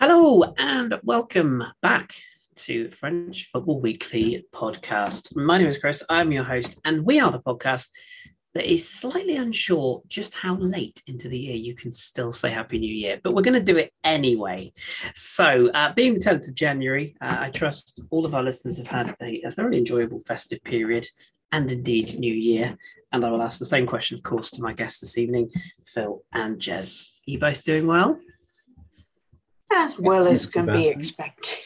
Hello and welcome back to French Football Weekly podcast. My name is Chris. I'm your host, and we are the podcast that is slightly unsure just how late into the year you can still say Happy New Year, but we're going to do it anyway. So, uh, being the 10th of January, uh, I trust all of our listeners have had a, a thoroughly enjoyable festive period and indeed New Year. And I will ask the same question, of course, to my guests this evening, Phil and Jez. Are you both doing well? As well as can be expected.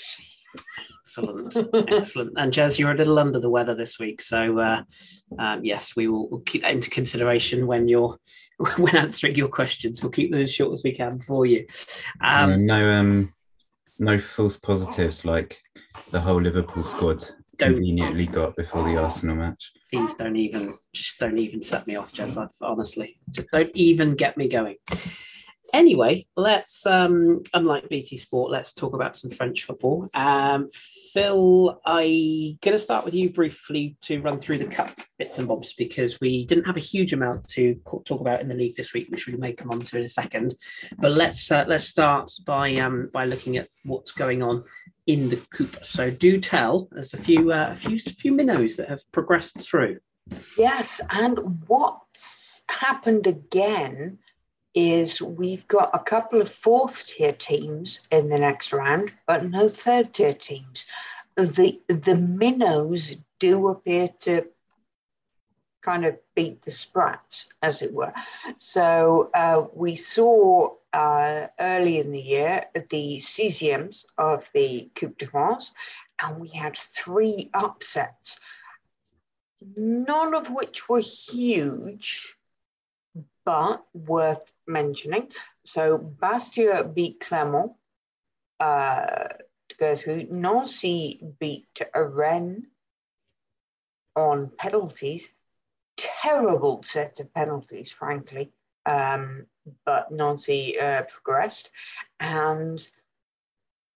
Excellent, excellent. And Jez, you're a little under the weather this week, so uh, um, yes, we will we'll keep that into consideration when you're when answering your questions. We'll keep them as short as we can for you. Um, uh, no, um, no false positives like the whole Liverpool squad conveniently got before the Arsenal match. Please don't even, just don't even set me off, Jez. Honestly, just don't even get me going. Anyway, let's um, unlike BT Sport, let's talk about some French football. Um, Phil, I'm going to start with you briefly to run through the cup bits and bobs because we didn't have a huge amount to talk about in the league this week, which we may come on to in a second. But let's uh, let's start by um, by looking at what's going on in the coupe. So do tell. There's a few uh, a few few minnows that have progressed through. Yes, and what's happened again is we've got a couple of fourth tier teams in the next round, but no third tier teams. The the minnows do appear to kind of beat the sprats, as it were. So uh, we saw uh, early in the year the CZMs of the Coupe de France, and we had three upsets, none of which were huge but worth mentioning. So Bastia beat Clermont uh, to go through. Nancy beat Rennes on penalties. Terrible set of penalties, frankly. Um, but Nancy uh, progressed. And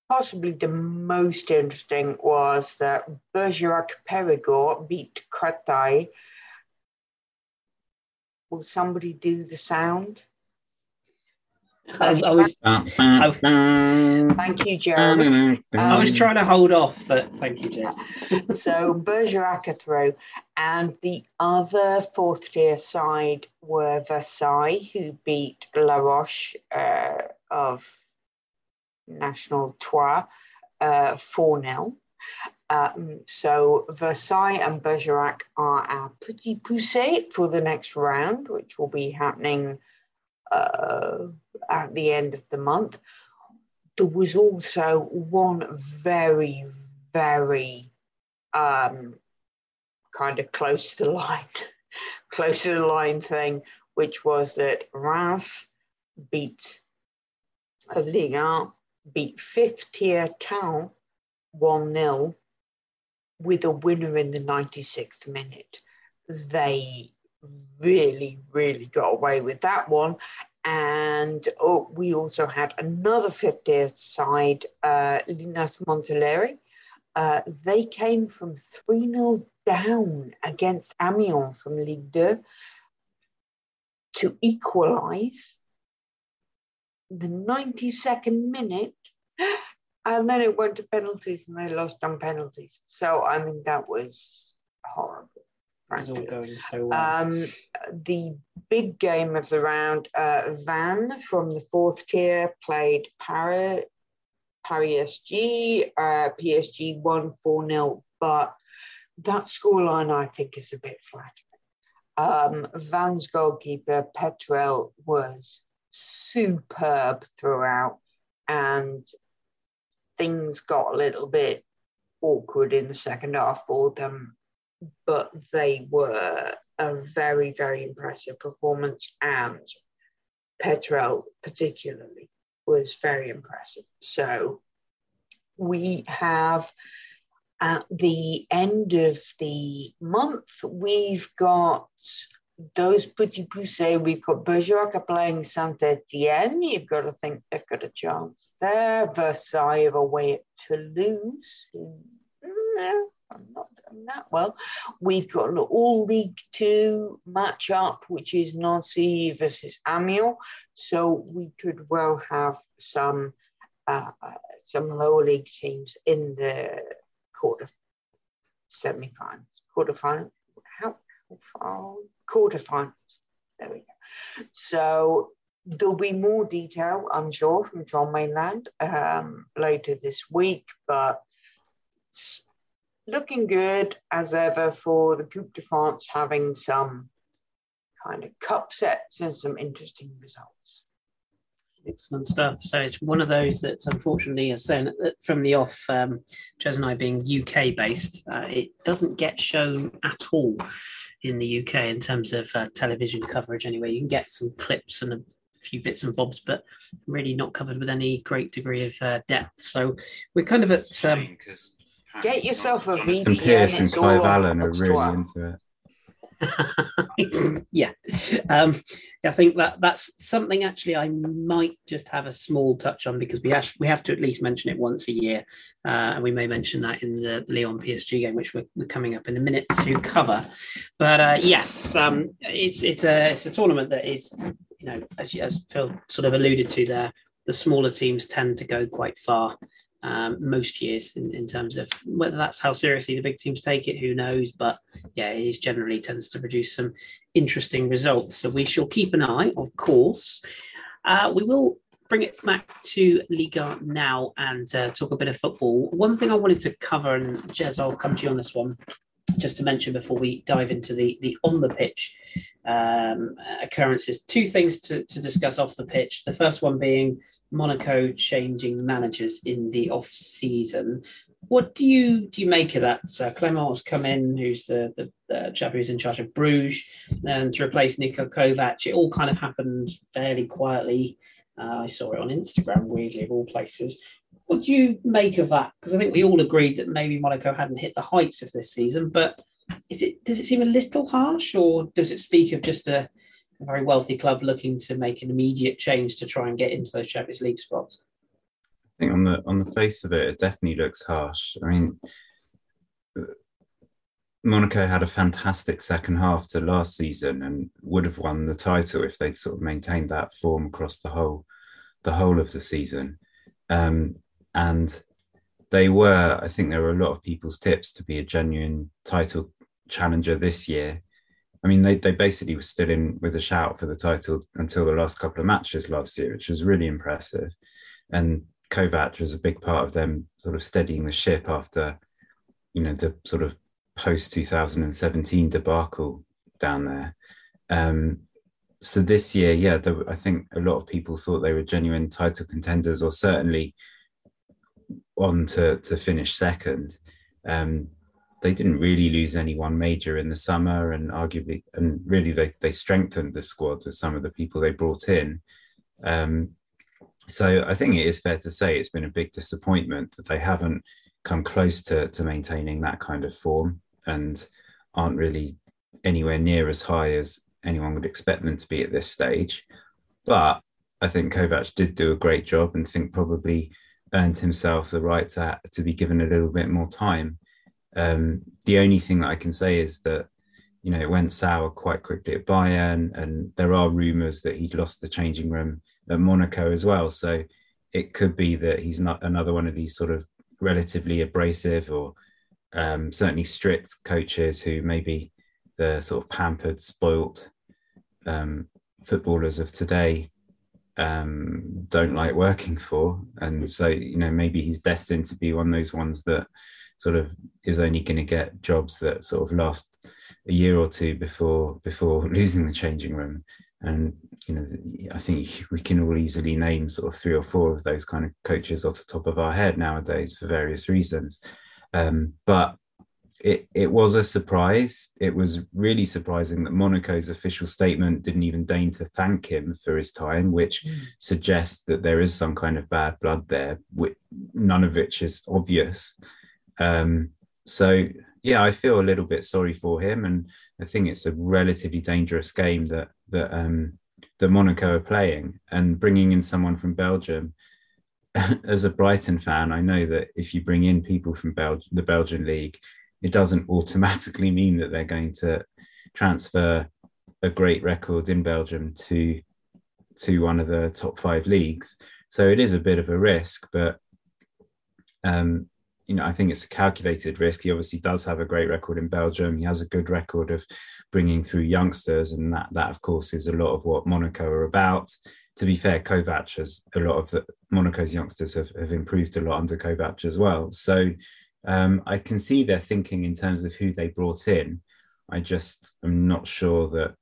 possibly the most interesting was that Bergerac Perigord beat Créteil Will somebody do the sound? I, I was. I, thank you, Jeremy. I was um, trying to hold off, but thank you, Jez. so Bergerac throw, and the other fourth tier side were Versailles, who beat La Roche uh, of National Trois uh, 4 0. Um, so Versailles and Bergerac are our petit Poucet for the next round, which will be happening uh, at the end of the month. There was also one very, very um, kind of close to the line, close to the line thing, which was that Reims beat Ligue 1 beat fifth tier Town 1 0 with a winner in the 96th minute. They really, really got away with that one. And oh, we also had another 50th side, uh, Linas-Montlhéry. Uh, they came from 3 0 down against Amiens from Ligue 2 to equalise the 92nd minute and then it went to penalties and they lost on penalties. So, I mean, that was horrible. It was all going so well. Um, the big game of the round, uh, Vannes from the fourth tier played Paris, Paris SG. Uh, PSG won 4 0, but that scoreline I think is a bit flat. Um, Vannes goalkeeper Petrel was superb throughout and things got a little bit awkward in the second half for them, but they were a very, very impressive performance. And Petrel, particularly, was very impressive. So we have at the end of the month, we've got those Petit Poucet, we've got Bergerac playing Saint Etienne. You've got to think they've got a chance there. Versailles away at Toulouse. No, I'm not doing that well. We've got an All League Two match up, which is Nancy versus Amiens. So we could well have some uh, some lower league teams in the quarter semi-finals, quarter-finals. How, how far? Quarter-finals. There we go. So there'll be more detail, I'm sure, from John Mainland um, later this week, but it's looking good as ever for the Coupe de France having some kind of cup sets and some interesting results. Excellent stuff. So it's one of those that, unfortunately, as saying that from the off, um, Jez and I being UK based, uh, it doesn't get shown at all in the UK in terms of uh, television coverage. Anyway, you can get some clips and a few bits and bobs, but really not covered with any great degree of uh, depth. So we're kind of at. Um, Get yourself a VPN. And Pierce and Clive Allen are really into it. yeah, um, I think that that's something actually I might just have a small touch on because we have we have to at least mention it once a year, uh, and we may mention that in the Lyon PSG game, which we're, we're coming up in a minute to cover. But uh, yes, um, it's it's a it's a tournament that is you know as, as Phil sort of alluded to there, the smaller teams tend to go quite far um, most years in, in terms of whether that's how seriously the big teams take it, who knows? But yeah, it generally tends to produce some interesting results. So we shall keep an eye, of course. Uh, we will bring it back to Liga now and uh, talk a bit of football. One thing I wanted to cover, and Jez, I'll come to you on this one, just to mention before we dive into the the on the pitch um, occurrences. Two things to, to discuss off the pitch. The first one being Monaco changing managers in the off season. What do you do you make of that? So Clement's come in, who's the, the, the chap who's in charge of Bruges, and to replace Niko Kovac. It all kind of happened fairly quietly. Uh, I saw it on Instagram, weirdly of all places. What do you make of that? Because I think we all agreed that maybe Monaco hadn't hit the heights of this season, but is it does it seem a little harsh, or does it speak of just a a very wealthy club looking to make an immediate change to try and get into those Champions League spots. I think on the on the face of it, it definitely looks harsh. I mean, Monaco had a fantastic second half to last season and would have won the title if they'd sort of maintained that form across the whole the whole of the season. Um, and they were, I think, there were a lot of people's tips to be a genuine title challenger this year. I mean, they, they basically were still in with a shout for the title until the last couple of matches last year, which was really impressive. And Kovac was a big part of them sort of steadying the ship after, you know, the sort of post 2017 debacle down there. Um, so this year, yeah, I think a lot of people thought they were genuine title contenders, or certainly on to to finish second. Um, they didn't really lose anyone major in the summer, and arguably, and really, they they strengthened the squad with some of the people they brought in. Um, so I think it is fair to say it's been a big disappointment that they haven't come close to to maintaining that kind of form and aren't really anywhere near as high as anyone would expect them to be at this stage. But I think Kovac did do a great job and think probably earned himself the right to, to be given a little bit more time. Um, the only thing that I can say is that you know it went sour quite quickly at Bayern, and there are rumours that he'd lost the changing room at Monaco as well. So it could be that he's not another one of these sort of relatively abrasive or um, certainly strict coaches who maybe the sort of pampered, spoilt um, footballers of today um, don't like working for. And so, you know, maybe he's destined to be one of those ones that sort of is only going to get jobs that sort of last a year or two before before losing the changing room and you know i think we can all easily name sort of three or four of those kind of coaches off the top of our head nowadays for various reasons um, but it, it was a surprise. It was really surprising that Monaco's official statement didn't even deign to thank him for his time, which mm. suggests that there is some kind of bad blood there, none of which is obvious. Um, so yeah, I feel a little bit sorry for him, and I think it's a relatively dangerous game that that um, that Monaco are playing, and bringing in someone from Belgium. As a Brighton fan, I know that if you bring in people from Bel- the Belgian league, it doesn't automatically mean that they're going to transfer a great record in Belgium to to one of the top five leagues. So it is a bit of a risk, but um, you know, I think it's a calculated risk. He obviously does have a great record in Belgium. He has a good record of bringing through youngsters, and that that of course is a lot of what Monaco are about. To be fair, Kovac has a lot of the Monaco's youngsters have, have improved a lot under Kovac as well. So um, I can see their thinking in terms of who they brought in. I just am not sure that.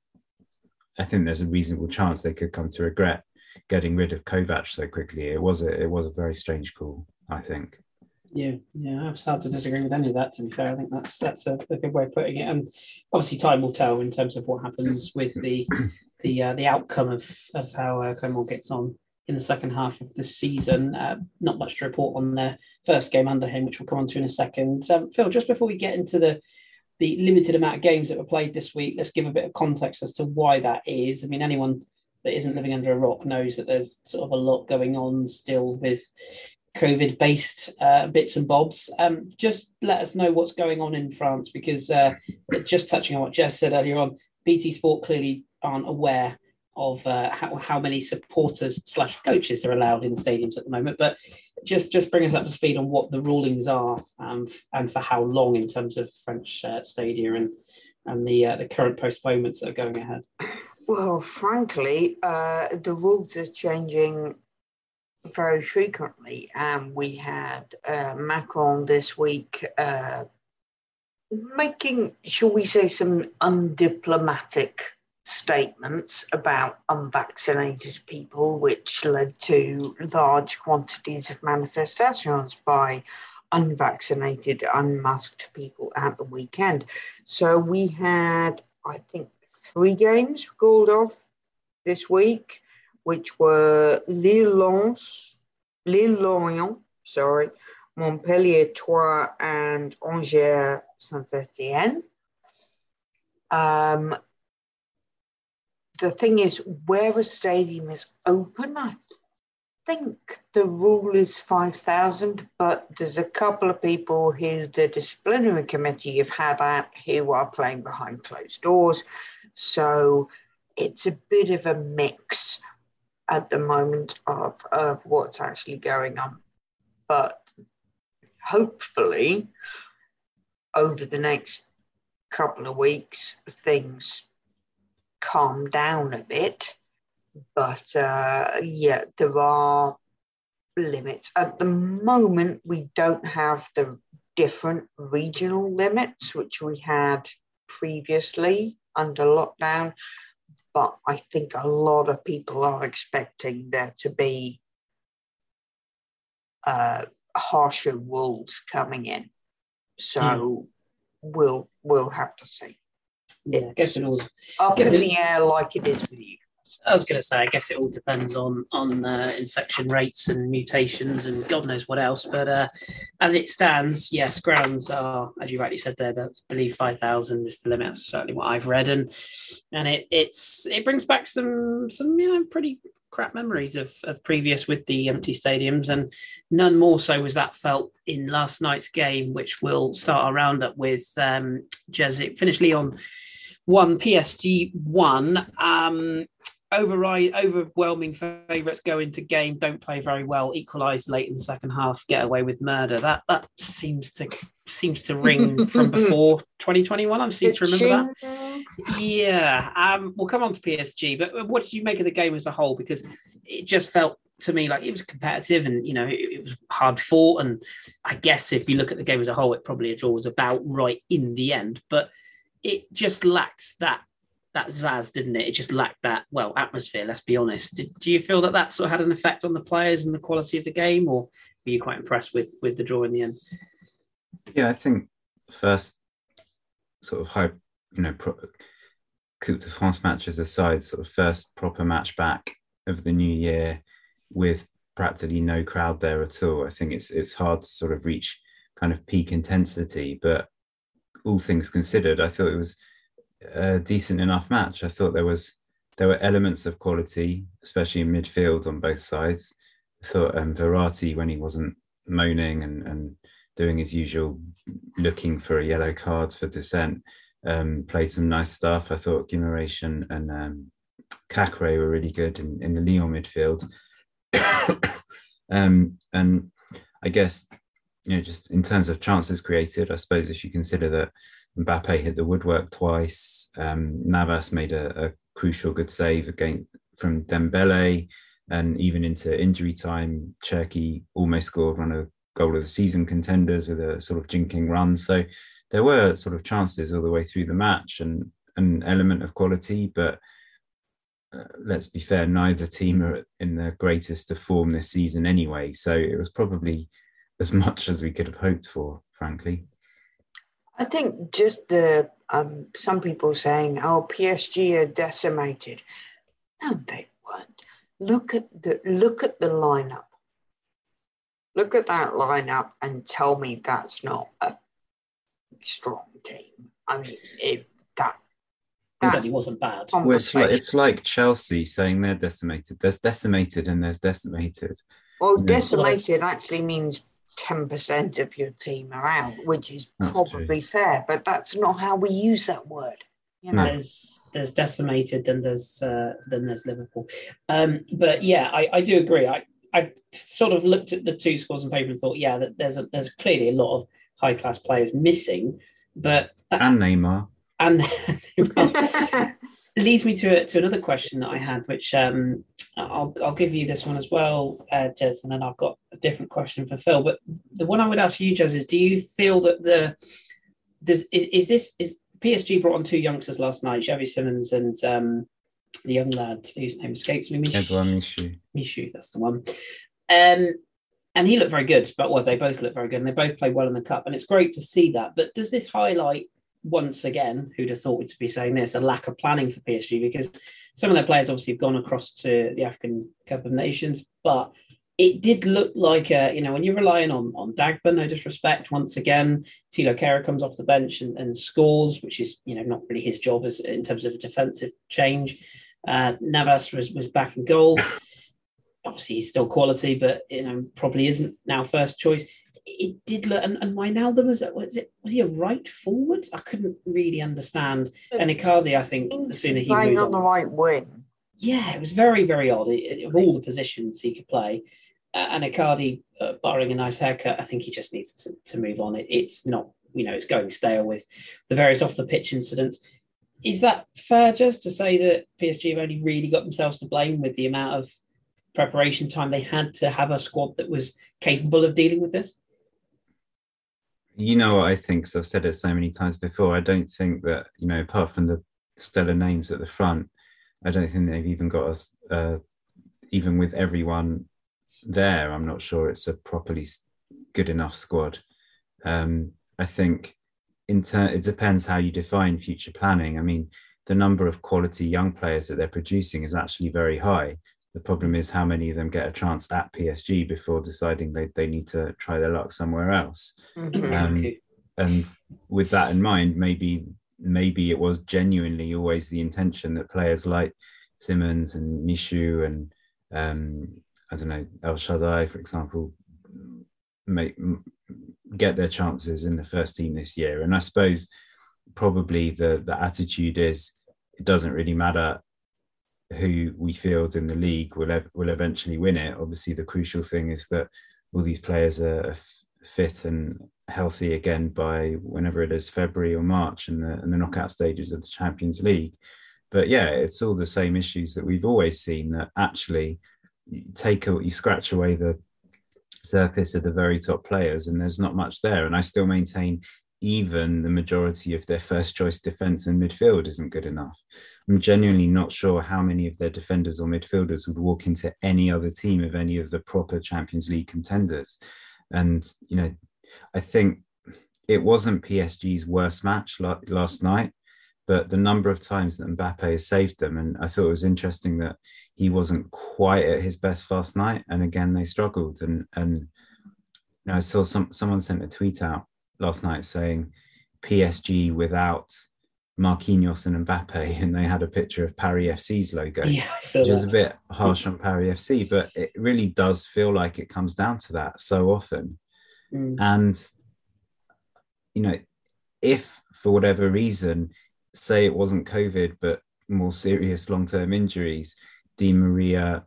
I think there's a reasonable chance they could come to regret getting rid of Kovac so quickly. It was a it was a very strange call. I think. Yeah, yeah, I've started to disagree with any of that. To be fair, I think that's that's a, a, good way of putting it. And obviously, time will tell in terms of what happens with the the uh, the outcome of of how uh, Clement gets on in the second half of the season. Uh, not much to report on their first game under him, which we'll come on to in a second. Um, Phil, just before we get into the the limited amount of games that were played this week, let's give a bit of context as to why that is. I mean, anyone that isn't living under a rock knows that there's sort of a lot going on still with COVID based uh, bits and bobs. Um, just let us know what's going on in France because uh, just touching on what Jez said earlier on, BT Sport clearly aren't aware of uh, how, how many supporters slash coaches are allowed in stadiums at the moment. But just just bring us up to speed on what the rulings are um, and for how long in terms of French uh, stadia and and the uh, the current postponements that are going ahead. Well, frankly, uh, the rules are changing very frequently. Um, we had uh, Macron this week uh, making, shall we say, some undiplomatic statements about unvaccinated people, which led to large quantities of manifestations by unvaccinated, unmasked people at the weekend. So we had, I think, three games called off this week which were Lille Lens, Lille Lorient, sorry, Montpellier Troyes, and Angers Saint Etienne. Um, the thing is, where a stadium is open, I think the rule is 5,000, but there's a couple of people who the disciplinary committee have had out who are playing behind closed doors. So it's a bit of a mix at the moment of, of what's actually going on. But hopefully, over the next couple of weeks, things calm down a bit. But uh, yeah, there are limits. At the moment, we don't have the different regional limits which we had previously under lockdown but I think a lot of people are expecting there to be uh, harsher rules coming in. So mm. we'll we'll have to see. Yeah, I guess it all up in it, the air like it is with you. I was going to say, I guess it all depends on on uh, infection rates and mutations and God knows what else. But uh, as it stands, yes, grounds are, as you rightly said there, that's believe five thousand is the limit. That's certainly what I've read, and and it it's it brings back some some you know pretty crap memories of of previous with the empty stadiums, and none more so was that felt in last night's game, which we'll start our roundup with. Um, Jez, it finished Lyon one, PSG one. Um, override overwhelming favourites go into game, don't play very well, equalise late in the second half, get away with murder. That that seems to seems to ring from before 2021. I'm seem to remember that. Yeah. Um, we'll come on to PSG, but what did you make of the game as a whole? Because it just felt to me like it was competitive and you know it, it was hard fought. And I guess if you look at the game as a whole, it probably a draw was about right in the end, but it just lacks that that zazz, didn't it? It just lacked that well atmosphere. Let's be honest. Did, do you feel that that sort of had an effect on the players and the quality of the game, or were you quite impressed with with the draw in the end? Yeah, I think first sort of high, you know, pro- Coupe de France matches aside, sort of first proper match back of the new year with practically no crowd there at all. I think it's it's hard to sort of reach kind of peak intensity, but all things considered, I thought it was a decent enough match. I thought there was there were elements of quality, especially in midfield on both sides. I thought um, Verratti, when he wasn't moaning and, and doing his usual looking for a yellow card for dissent, um, played some nice stuff. I thought Guimaraes and, and um, Caqueret were really good in, in the Lyon midfield. Um, and I guess, you know, just in terms of chances created, I suppose if you consider that Mbappe hit the woodwork twice, um, Navas made a, a, crucial good save against from Dembele, and even into injury time, Cherki almost scored one of goal of the season contenders with a sort of jinking run. So there were sort of chances all the way through the match and an element of quality, but uh, let's be fair, neither team are in the greatest of form this season anyway. So it was probably as much as we could have hoped for, frankly. I think just the um, some people saying, "Oh, PSG are decimated." No, they weren't. Look at the look at the lineup. Look at that lineup and tell me that's not a strong team. I mean, it, that that certainly wasn't bad. Well, it's, like, it's like Chelsea saying they're decimated. There's decimated and there's decimated. Well, decimated actually means 10% of your team are out, which is that's probably true. fair, but that's not how we use that word. You know? There's there's decimated, then there's uh, then there's Liverpool. Um, but yeah, I, I do agree. I, I sort of looked at the two scores on paper and thought, yeah, that there's a, there's clearly a lot of high class players missing, but that, and Neymar and leads me to to another question that I had, which um, I'll I'll give you this one as well, uh, Jez, and then I've got a different question for Phil. But the one I would ask you, Jez, is: Do you feel that the does is, is this is PSG brought on two youngsters last night, Xavi Simons and um, the young lad whose name escapes me, Michut. Edouard Michut. Michut, that's the one. Um, and he looked very good, but well, they both look very good, and they both play well in the cup, and it's great to see that. But does this highlight once again, who'd have thought to be saying this, a lack of planning for PSG because some of their players obviously have gone across to the African Cup of Nations, but it did look like a, you know, when you're relying on on Dagba, no disrespect, once again, Thilo Kehrer comes off the bench and, and, scores, which is, you know, not really his job as in terms of a defensive change. Uh, Navas was, was back in goal. Obviously, he's still quality, but you know, probably isn't now first choice it did look, and, and Wijnaldum was, was it was he a right forward? I couldn't really understand. And Icardi, I think, the sooner he moves on, the right wing. Yeah, it was very very odd. It, of all the positions he could play, uh, and Icardi, uh, barring a nice haircut, I think he just needs to, to move on. It, it's not, you know, it's going stale with the various off the pitch incidents. Is that fair, just to say that PSG have only really got themselves to blame with the amount of preparation time they had to have a squad that was capable of dealing with this? You know what I think, because I've said it so many times before. I don't think that, you know, apart from the stellar names at the front, I don't think they've even got us, uh, even with everyone there, I'm not sure it's a properly good enough squad. Um, I think in turn, it depends how you define future planning. I mean, the number of quality young players that they're producing is actually very high. The problem is how many of them get a chance at PSG before deciding they, they need to try their luck somewhere else. Mm-hmm. Um, and with that in mind, maybe maybe it was genuinely always the intention that players like Simons and Michut and um, I don't know El Chadaille, for example, make get their chances in the first team this year. And I suppose probably the the attitude is it doesn't really matter who we field in the league will will eventually win it. Obviously, the crucial thing is that all these players are fit and healthy again by whenever it is February or March and the the knockout stages of the Champions League. But yeah, it's all the same issues that we've always seen. That actually take a, you scratch away the surface of the very top players, and there's not much there. And I still maintain even the majority of their first choice defense and midfield isn't good enough. I'm genuinely not sure how many of their defenders or midfielders would walk into any other team of any of the proper Champions League contenders. And, you know, I think it wasn't PSG's worst match last night, but the number of times that Mbappe has saved them. And I thought it was interesting that he wasn't quite at his best last night. And again, they struggled. And, and you know, I saw some, someone sent a tweet out last night saying PSG without Marquinhos and Mbappe, and they had a picture of Paris FC's logo. Yeah, it was a bit harsh on Paris FC, but it really does feel like it comes down to that so often. Mm. And you know, if for whatever reason, say it wasn't COVID, but more serious long-term injuries, Di Maria,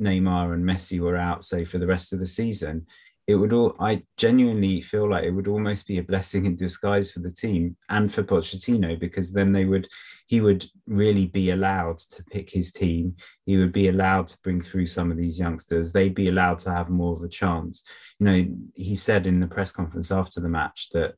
Neymar and Messi were out, say for the rest of the season, it would all I genuinely feel like it would almost be a blessing in disguise for the team and for Pochettino because then they would he would really be allowed to pick his team. He would be allowed to bring through some of these youngsters. They'd be allowed to have more of a chance. You know, he said in the press conference after the match that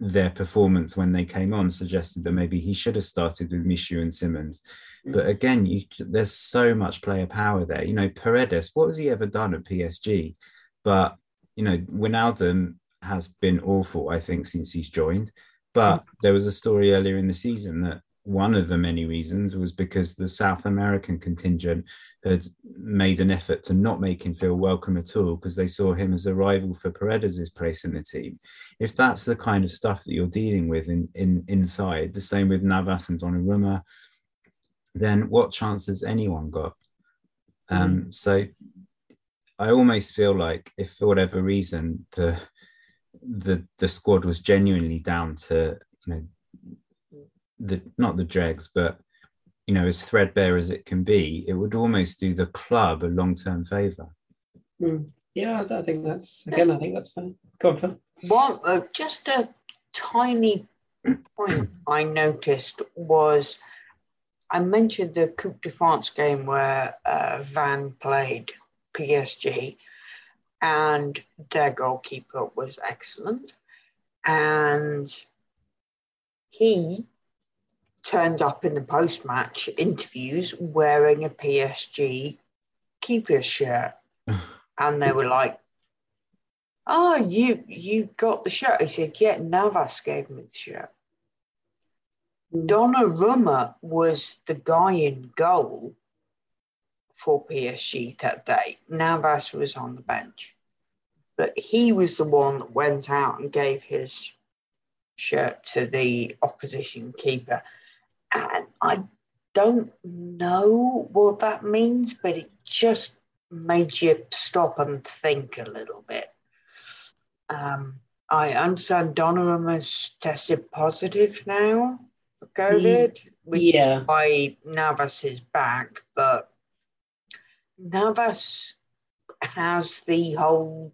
their performance when they came on suggested that maybe he should have started with Michut and Simons. Mm. But again, you, there's so much player power there. You know, Paredes, what has he ever done at PSG? But you know, Wijnaldum has been awful, I think, since he's joined. But mm. there was a story earlier in the season that one of the many reasons was because the South American contingent had made an effort to not make him feel welcome at all because they saw him as a rival for Paredes' place in the team. If that's the kind of stuff that you're dealing with in, in inside, the same with Navas and Donnarumma, then what chance has anyone got? Um, mm. So I almost feel like if for whatever reason the the the squad was genuinely down to you know the not the dregs, but you know, as threadbare as it can be, it would almost do the club a long term favour. Mm. Yeah, I think that's again. I think that's fine. Go on, Phil. One, uh, just a tiny point I noticed was I mentioned the Coupe de France game where uh, Vannes played PSG, and their goalkeeper was excellent, and he turned up in the post match interviews wearing a PSG keeper shirt. and they were like, Oh, you you got the shirt. He said, Yeah, Navas gave me the shirt. Mm. Donnarumma was the guy in goal for PSG that day. Navas was on the bench. But he was the one that went out and gave his shirt to the opposition keeper. And I don't know what that means, but it just made you stop and think a little bit. Um, I understand Donnarumma has tested positive now for COVID, which yeah. is why Navas is back. But Navas has the whole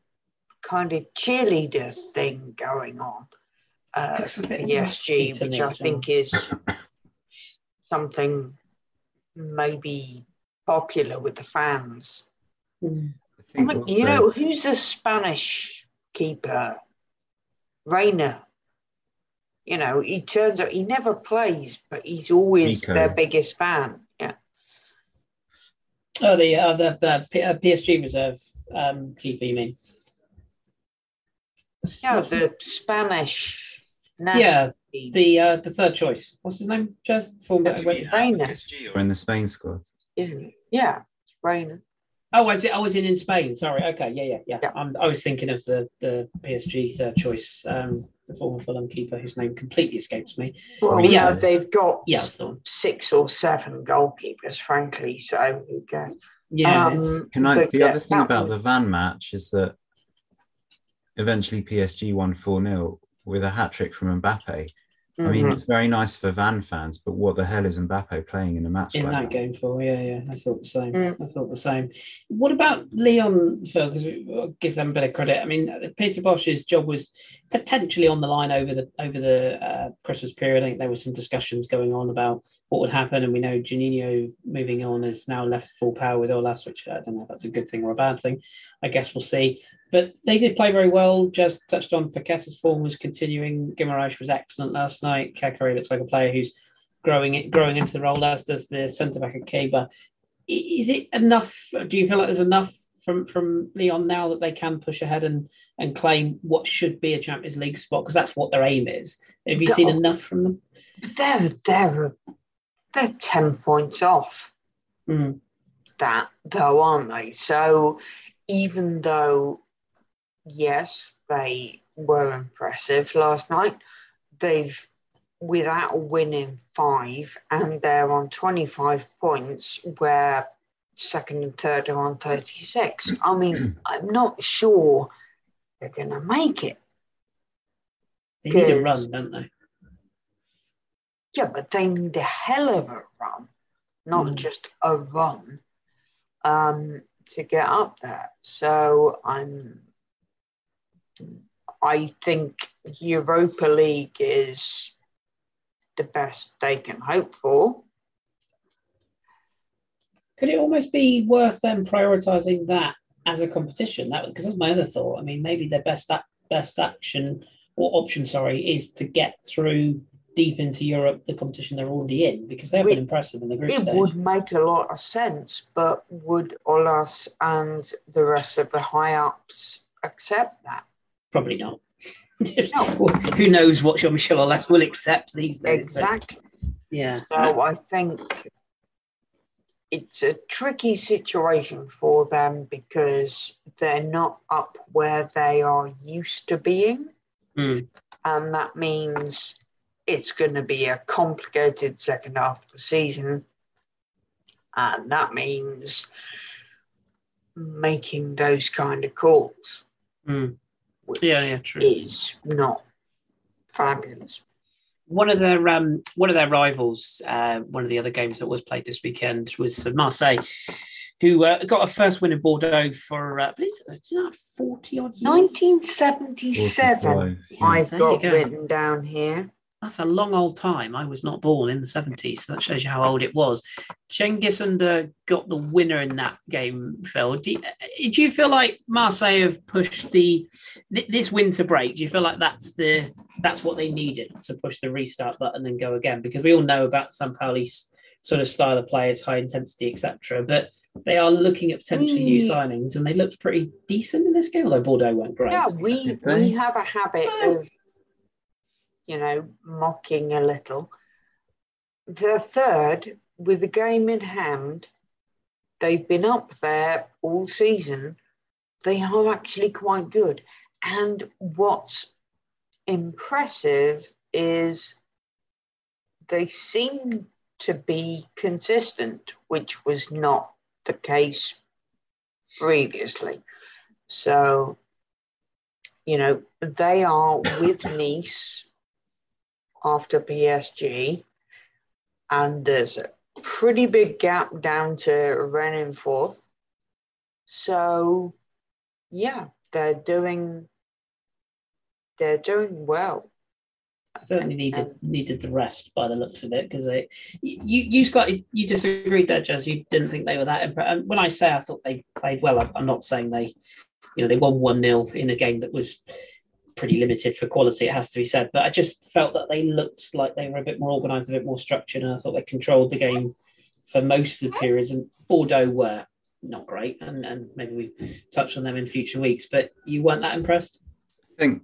kind of cheerleader thing going on. Uh, PSG, which I think is something maybe popular with the fans. Mm. I mean, you know, who's the Spanish keeper? Reina. You know, he turns out he never plays, but he's always Nico. their biggest fan. Yeah. Oh, the uh, the, the P- uh, PSG reserve um, keeper, you mean? Yeah, the Spanish. yeah, the uh, the third choice. What's his name? Just former PSG or in the Spain squad? Isn't it? Yeah, Reina. Oh, was it? I was in in Spain. Sorry. Okay. Yeah, yeah, yeah. yeah. I'm, I was thinking of the the PSG third choice, um, the former Fulham keeper whose name completely escapes me. Well, yeah, they've got yeah, six or seven goalkeepers, frankly. So who cares? Yeah. Um, Can I? The yeah, other thing about the Vannes match is that eventually PSG won four 0 with a hat trick from Mbappe. Mm-hmm. I mean, mm-hmm. it's very nice for Vannes fans, but what the hell is Mbappe playing in a match in like that, that, game for? Yeah, yeah, I thought the same. Mm. I thought the same. What about Lyon, Phil? Because we give them a bit of credit. I mean, Peter Bosz's job was potentially on the line over the over the uh, Christmas period. I think there were some discussions going on about what would happen, and we know Juninho moving on is now left full power with Aulas, which I don't know if that's a good thing or a bad thing. I guess we'll see. But they did play very well. Just touched on Paqueta's form was continuing. Guimaraes was excellent last night. Caqueret looks like a player who's growing it, growing into the role, as does the centre back Lukeba. Is it enough? Do you feel like there's enough from from Lyon now that they can push ahead and and claim what should be a Champions League spot because that's what their aim is. Have you seen enough from them? They're they're they're ten points off mm. that though, aren't they? So even though yes, they were impressive last night. They've, without winning five, and they're on 25 points, where second and third are on 36. I mean, I'm not sure they're going to make it. They need a run, don't they? Yeah, but they need a hell of a run, not mm. just a run. um, to get up there. So I'm, I think Europa League is the best they can hope for. Could it almost be worth them prioritizing that as a competition? That because that's my other thought. I mean, maybe their best best action or option, sorry, is to get through deep into Europe, the competition they're already in, because they've been impressive in the group it stage. would make a lot of sense, but would Aulas and the rest of the high ups accept that? Probably not. No. Who knows what Jean Michel Aulas will accept these days? Exactly. Yeah. So I think it's a tricky situation for them because they're not up where they are used to being. Mm. And that means it's going to be a complicated second half of the season. And that means making those kind of calls. Mm. Yeah, yeah, true. Is not fabulous. One of their um, one of their rivals, uh, one of the other games that was played this weekend was Marseille, who uh, got a first win in Bordeaux for uh, you know, forty odd years. 1977. I've got go. written down here that's a long old time. I was not born in the 70s. So that shows you how old it was. Cengiz Under got the winner in that game, Phil. Do you, eh, do you feel like Marseille have pushed the this winter break? Do you feel like that's the that's what they needed to push the restart button and go again? Because we all know about Sampaoli's sort of style of play, it's high intensity, etc. But they are looking at potentially new signings, and they looked pretty decent in this game, although Bordeaux went great. Yeah, we we have a habit of you know, mocking a little. The third, with the game in hand, they've been up there all season. They are actually quite good. And what's impressive is they seem to be consistent, which was not the case previously. So, you know, they are with Nice after PSG, and there's a pretty big gap down to Rennes in fourth. So, yeah, they're doing they're doing well. Certainly needed needed the rest by the looks of it because they you you slightly you disagreed there, Jez. You didn't think they were that. Imp- when I say I thought they played well, I'm not saying they, you know, they won one 0 in a game that was pretty limited for quality, it has to be said. But I just felt that they looked like they were a bit more organised, a bit more structured, and I thought they controlled the game for most of the periods. And Bordeaux were not great, and, and maybe we touch on them in future weeks. But you weren't that impressed. I think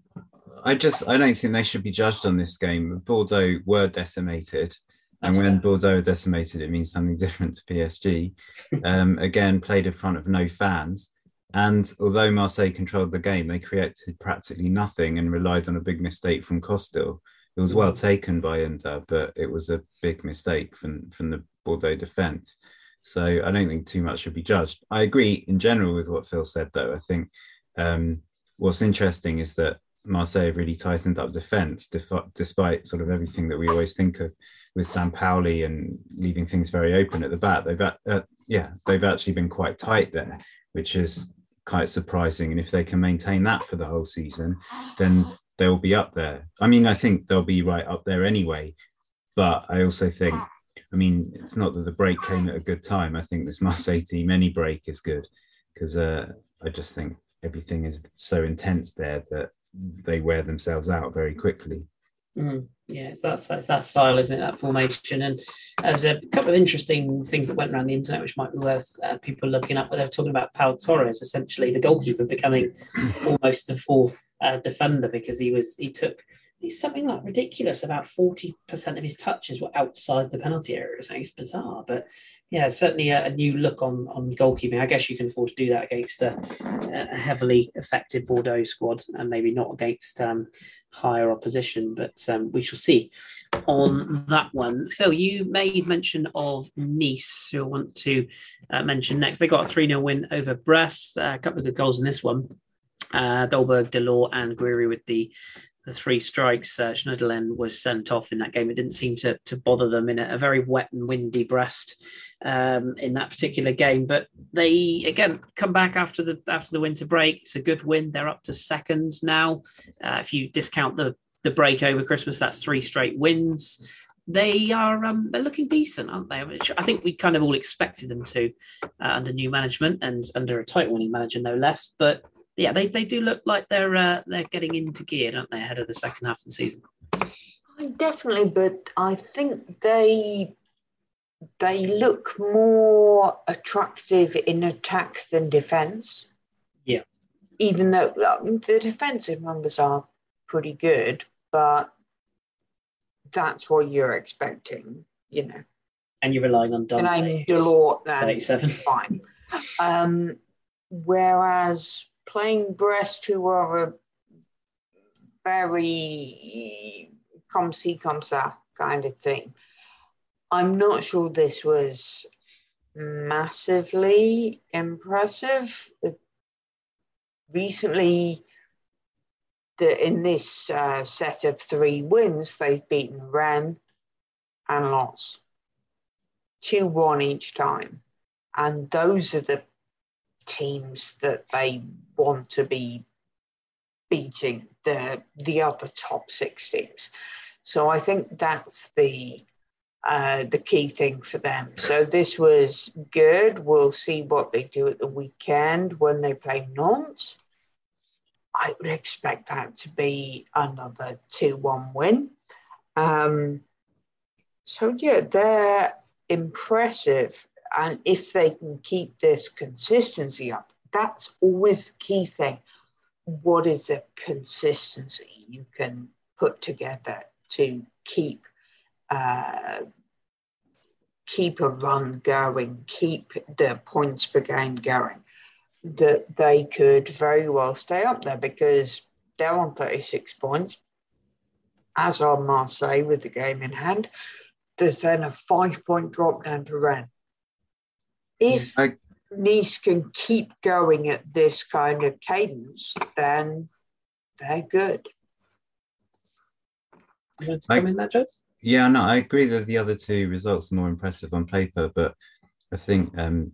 I just I don't think they should be judged on this game. Bordeaux were decimated. and when Bordeaux are decimated, it means something different to PSG. Um, again, played in front of no fans. And although Marseille controlled the game, they created practically nothing and relied on a big mistake from Costil. It was well mm. taken by Under, but it was a big mistake from, from the Bordeaux defence. So I don't think too much should be judged. I agree in general with what Phil said, though. I think um, what's interesting is that Marseille really tightened up defence, def- despite sort of everything that we always think of with Sampaoli and leaving things very open at the back. They've uh, yeah, they've actually been quite tight there, which is quite surprising. And if they can maintain that for the whole season, then they'll be up there. I mean, I think they'll be right up there anyway. But I also think, I mean, it's not that the break came at a good time. I think this Marseille team, any break is good because uh, I just think everything is so intense there that they wear themselves out very quickly. Mm, yeah, that's that's that style, isn't it? That formation, and there's a couple of interesting things that went around the internet, which might be worth uh, people looking up. Where they're talking about Paul Torres, essentially the goalkeeper becoming almost the fourth uh, defender because he was he took he's something like ridiculous. About forty percent of his touches were outside the penalty area. So it's bizarre, but yeah, certainly a, a, new look on on goalkeeping. I guess you can afford to do that against a, a heavily affected Bordeaux squad, and maybe not against um, higher opposition. But um, we shall see on that one. Phil, you made mention of Nice, who I want to uh, mention next. They got a 3 0 win over Brest, uh, a couple of good goals in this one. Uh, Dolberg, Delort, and Gouiri with the the three strikes, uh, Schneiderlin was sent off in that game. It didn't seem to, to bother them in a, a very wet and windy Brest um, in that particular game. But they again come back after the after the winter break. It's a good win. They're up to second now. Uh, if you discount the the break over Christmas, that's three straight wins. They are um, they're looking decent, aren't they? I think we kind of all expected them to uh, under new management and under a title winning manager, no less. But yeah, they, they do look like they're uh, they're getting into gear, don't they, ahead of the second half of the season? Definitely, but I think they they look more attractive in attack than defense. Yeah, even though um, the defensive numbers are pretty good, but that's what you're expecting, you know. And you're relying on Dante. Andy Delort 37. fine. Um, whereas playing Brest who are a very come see, come ça kind of thing. I'm not sure this was massively impressive. Recently, the, in this uh, set of three wins, they've beaten Rennes and Lens. 2 1 each time. And those are the teams that they want to be beating the the other top six teams. So I think that's the uh, the key thing for them. So this was good. We'll see what they do at the weekend when they play Nantes. I would expect that to be another 2 1 win. Um, so, yeah, they're impressive and if they can keep this consistency up, that's always the key thing. What is the consistency you can put together to keep uh, keep a run going, keep the points per game going? That they could very well stay up there because they're on 36 points, as are Marseille with the game in hand. There's then a five point drop down to Rennes if I, Nice can keep going at this kind of cadence, then they're good. You want to come I, in that, Yeah, no, I agree that the other two results are more impressive on paper, but I think um,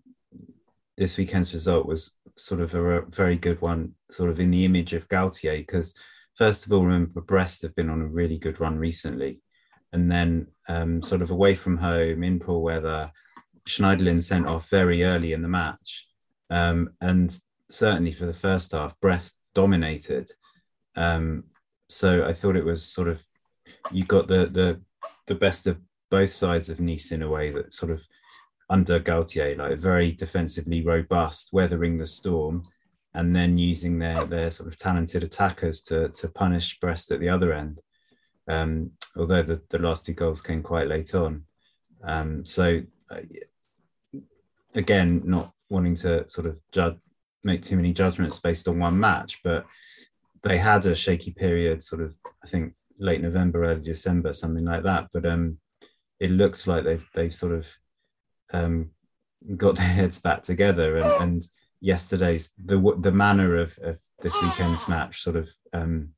this weekend's result was sort of a very good one, sort of in the image of Galtier, because first of all, remember Brest have been on a really good run recently, and then um, sort of away from home in poor weather, Schneiderlin sent off very early in the match. Um, and certainly for the first half, Brest dominated. Um, so I thought it was sort of you got the the the best of both sides of Nice in a way that sort of under Galtier, like very defensively robust, weathering the storm, and then using their their sort of talented attackers to to punish Brest at the other end. Um, although the, the last two goals came quite late on. Um, so uh, again, not wanting to sort of judge, make too many judgments based on one match, but they had a shaky period, sort of, I think, late November, early December, something like that. But um, it looks like they've they've sort of um, got their heads back together, and, and yesterday's the the manner of, of this weekend's match sort of um,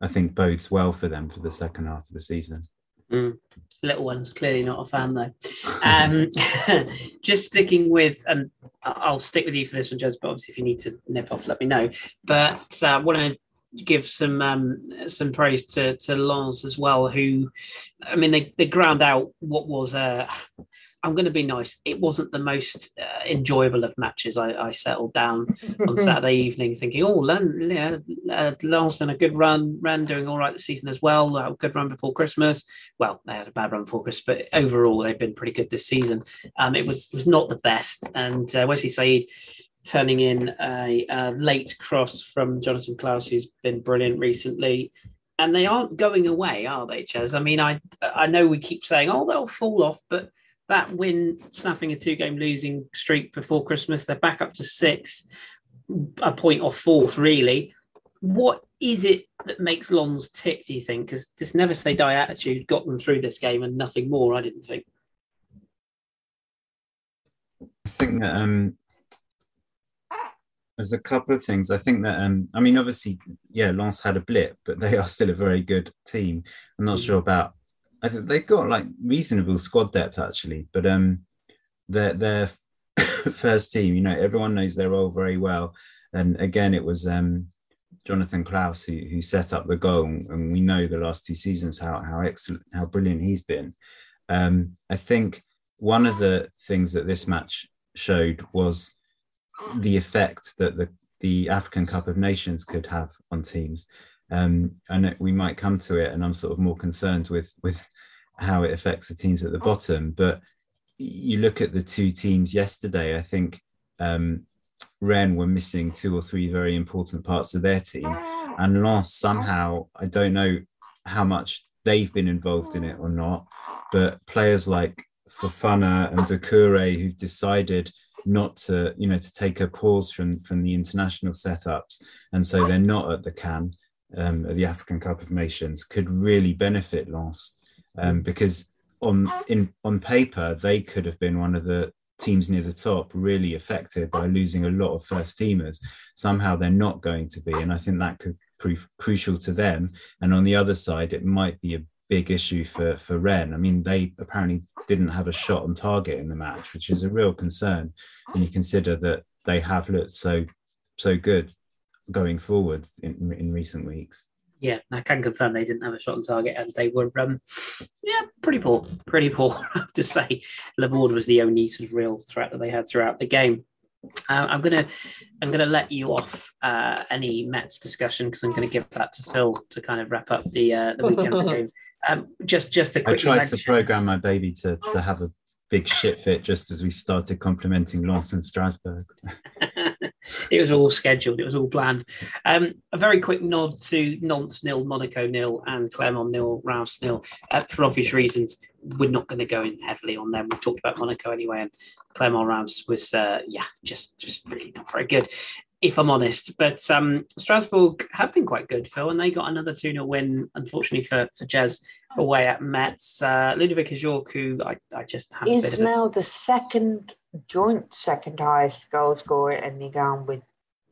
I think bodes well for them for the second half of the season. Mm. Little one's clearly not a fan though. Um, just sticking with, and I'll stick with you for this one, Jez. But obviously, if you need to nip off, let me know. But I uh, want to give some um, some praise to to Lens as well, who, I mean, they they ground out what was a I'm going to be nice. It wasn't the most uh, enjoyable of matches. I, I settled down on Saturday evening thinking, oh, Len, yeah, uh, Lens a good run, Rennes doing all right this season as well. A good run before Christmas. Well, they had a bad run before Christmas, but overall they've been pretty good this season. Um, it was it was not the best, and uh, Wesley Saïd turning in a, a late cross from Jonathan Clauss, who's been brilliant recently and they aren't going away, are they, Jez? I mean, I I know we keep saying, oh, they'll fall off, but that win, snapping a two game losing streak before Christmas. They're back up to six, a point off fourth, really. What is it that makes Lens tick, do you think? Because this never say die attitude got them through this game and nothing more, I didn't think. I think that um, There's a couple of things. I think that um, I mean, obviously, yeah, Lens had a blip, but they are still a very good team. I'm not mm. sure about. I think they've got like reasonable squad depth actually, but um, their their first team, you know, everyone knows their role very well. And again, it was um, Jonathan Clauss who, who set up the goal, and we know the last two seasons how how excellent, how brilliant he's been. Um, I think one of the things that this match showed was the effect that the the African Cup of Nations could have on teams. Um, and we might come to it, and I'm sort of more concerned with with how it affects the teams at the bottom. But you look at the two teams yesterday. I think um, Rennes were missing two or three very important parts of their team. And Lens somehow, I don't know how much they've been involved in it or not, but players like Fofana and Doucouré who've decided not to, you know, to take a pause from from the international setups, and so they're not at the CAN, um, the African Cup of Nations, could really benefit Lens um, because on in on paper they could have been one of the teams near the top really affected by losing a lot of first teamers. Somehow they're not going to be, and I think that could prove crucial to them. And on the other side, it might be a big issue for for Rennes. I mean, they apparently didn't have a shot on target in the match, which is a real concern when you consider that they have looked so so good going forward in, in recent weeks yeah, I can confirm they didn't have a shot on target and they were, um, yeah, pretty poor, pretty poor. To say, Laborde was the only sort of real threat that they had throughout the game. Uh, I'm gonna, I'm gonna let you off uh, any Metz discussion because I'm gonna give that to Phil to kind of wrap up the uh, the weekend's game. Um, just, just a quick. I tried mention. to program my baby to to have a big shit fit just as we started complimenting Lens and Strasbourg. it was all scheduled. It was all planned. Um, a very quick nod to Nantes nil, Monaco nil, and Clermont nil, Reims nil. Uh, for obvious reasons, we're not going to go in heavily on them. We've talked about Monaco anyway, and Clermont Reims was, uh, yeah, just just really not very good, if I'm honest. But um, Strasbourg have been quite good, Phil, and they got another 2 0 win, unfortunately for, for Jez away at Metz. Uh, Ludovic Ajorque, who I, I just have is now a... the second joint second highest goal scorer in the game with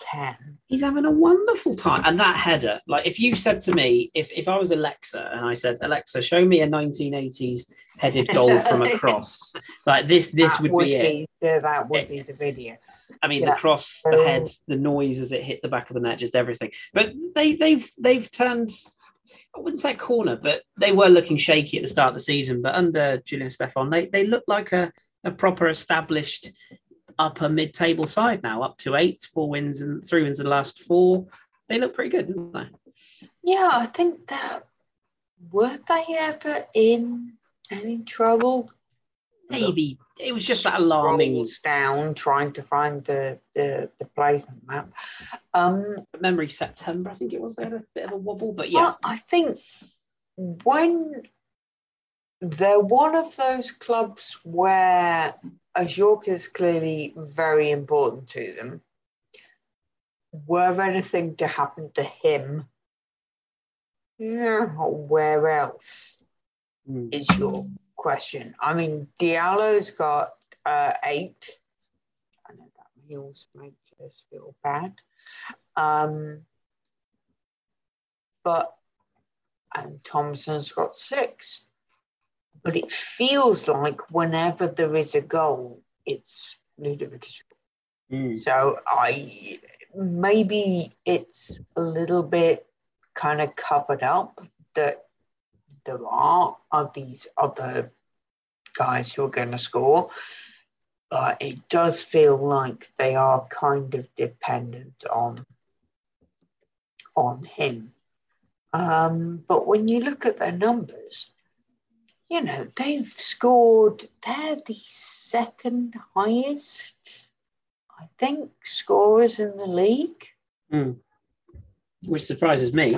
10. He's having a wonderful time. And that header, like if you said to me, if, if I was Alexa and I said, Alexa, show me a 1980s headed goal from a cross, like this, this would, would, be, be it. Yeah, that would it, be the video. I mean, yeah. the cross, the head, the noise as it hit the back of the net, just everything. But they, they've they've turned. I wouldn't say corner, but they were looking shaky at the start of the season. But under Julien Stéphan, they they look like a, a proper established upper mid-table side now, up to eight, four wins and three wins in the last four. They look pretty good, don't they? Yeah, I think that were they ever in any trouble maybe it was just that alarming down trying to find the the, the place map um memory september i think it was they had a bit of a wobble but yeah i think when they're one of those clubs where Ajorque is clearly very important to them were anything to happen to him yeah, where else mm. is your question. I mean, Diallo's got uh, eight. I know that heels make us feel bad. Um, but and Thomasson's got six. But it feels like whenever there is a goal, it's Ludovic. Mm. So I maybe it's a little bit kind of covered up that there are of these other guys who are going to score, but it does feel like they are kind of dependent on on him. Um, but when you look at their numbers, you know they've scored. They're the second highest, I think, scorers in the league. Mm. Which surprises me,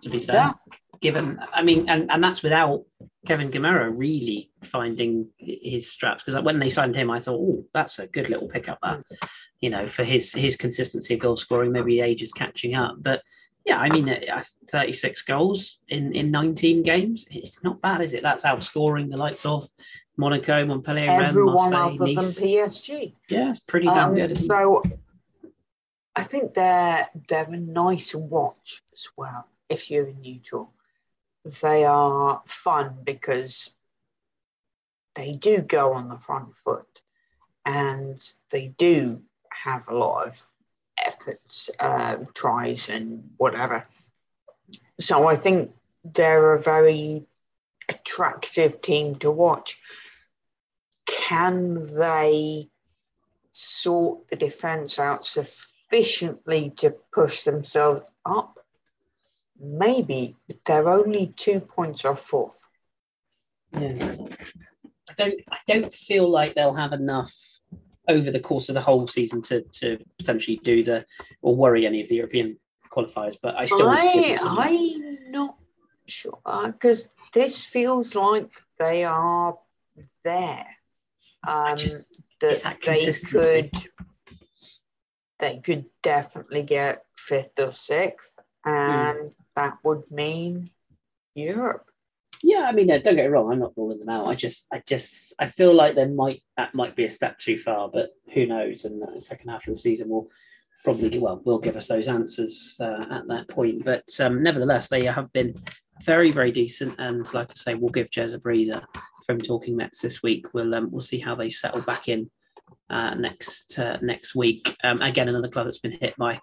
to be fair. Yeah given I mean, and, and that's without Kevin Gameiro really finding his straps because when they signed him, I thought, oh, that's a good little pickup. That you know, for his his consistency of goal scoring, maybe the age is catching up. But yeah, I mean, uh, 36 goals in in 19 games. It's not bad, is it? That's outscoring the likes of Monaco, Montpellier, everyone Rennes, Marseille, other nice. than PSG. Yeah, it's pretty damn um, good. so. It? I think they're they're a nice watch as well if you're neutral. They are fun because they do go on the front foot and they do have a lot of efforts, uh, tries, and whatever. So I think they're a very attractive team to watch. Can they sort the defense out sufficiently to push themselves up? Maybe but they're only two points off fourth. Yeah. I don't I don't feel like they'll have enough over the course of the whole season to to potentially do the or worry any of the European qualifiers, but I still I I'm not sure because this feels like they are there. Um, just- that, that they could they could definitely get fifth or sixth, Hmm. and that would mean Europe. Yeah, I mean, uh, don't get me wrong. I'm not ruling them out. I just, I just, I feel like there might that might be a step too far, but who knows? And the second half of the season will probably well will give us those answers uh, at that point. But um, nevertheless, they have been very, very decent. And like I say, we'll give Jez a breather from talking Metz this week. We'll um, we'll see how they settle back in uh, next uh, next week. Um, again, another club that's been hit by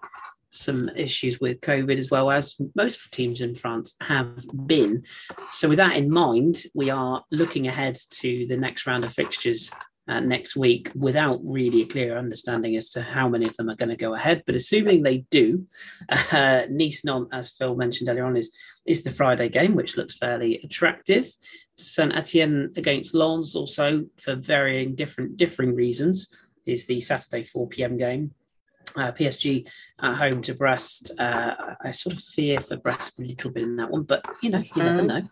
some issues with COVID as well as most teams in France have been. So, with that in mind, we are looking ahead to the next round of fixtures uh, next week without really a clear understanding as to how many of them are going to go ahead. But assuming they do, uh, Nice Nantes, as Phil mentioned earlier on, is is the Friday game, which looks fairly attractive. Saint Etienne against Lens, also for varying different differing reasons, is the Saturday 4 p.m. game. Uh, PSG at home to Brest. Uh, I sort of fear for Brest a little bit in that one, but you know, you never Mhm. know.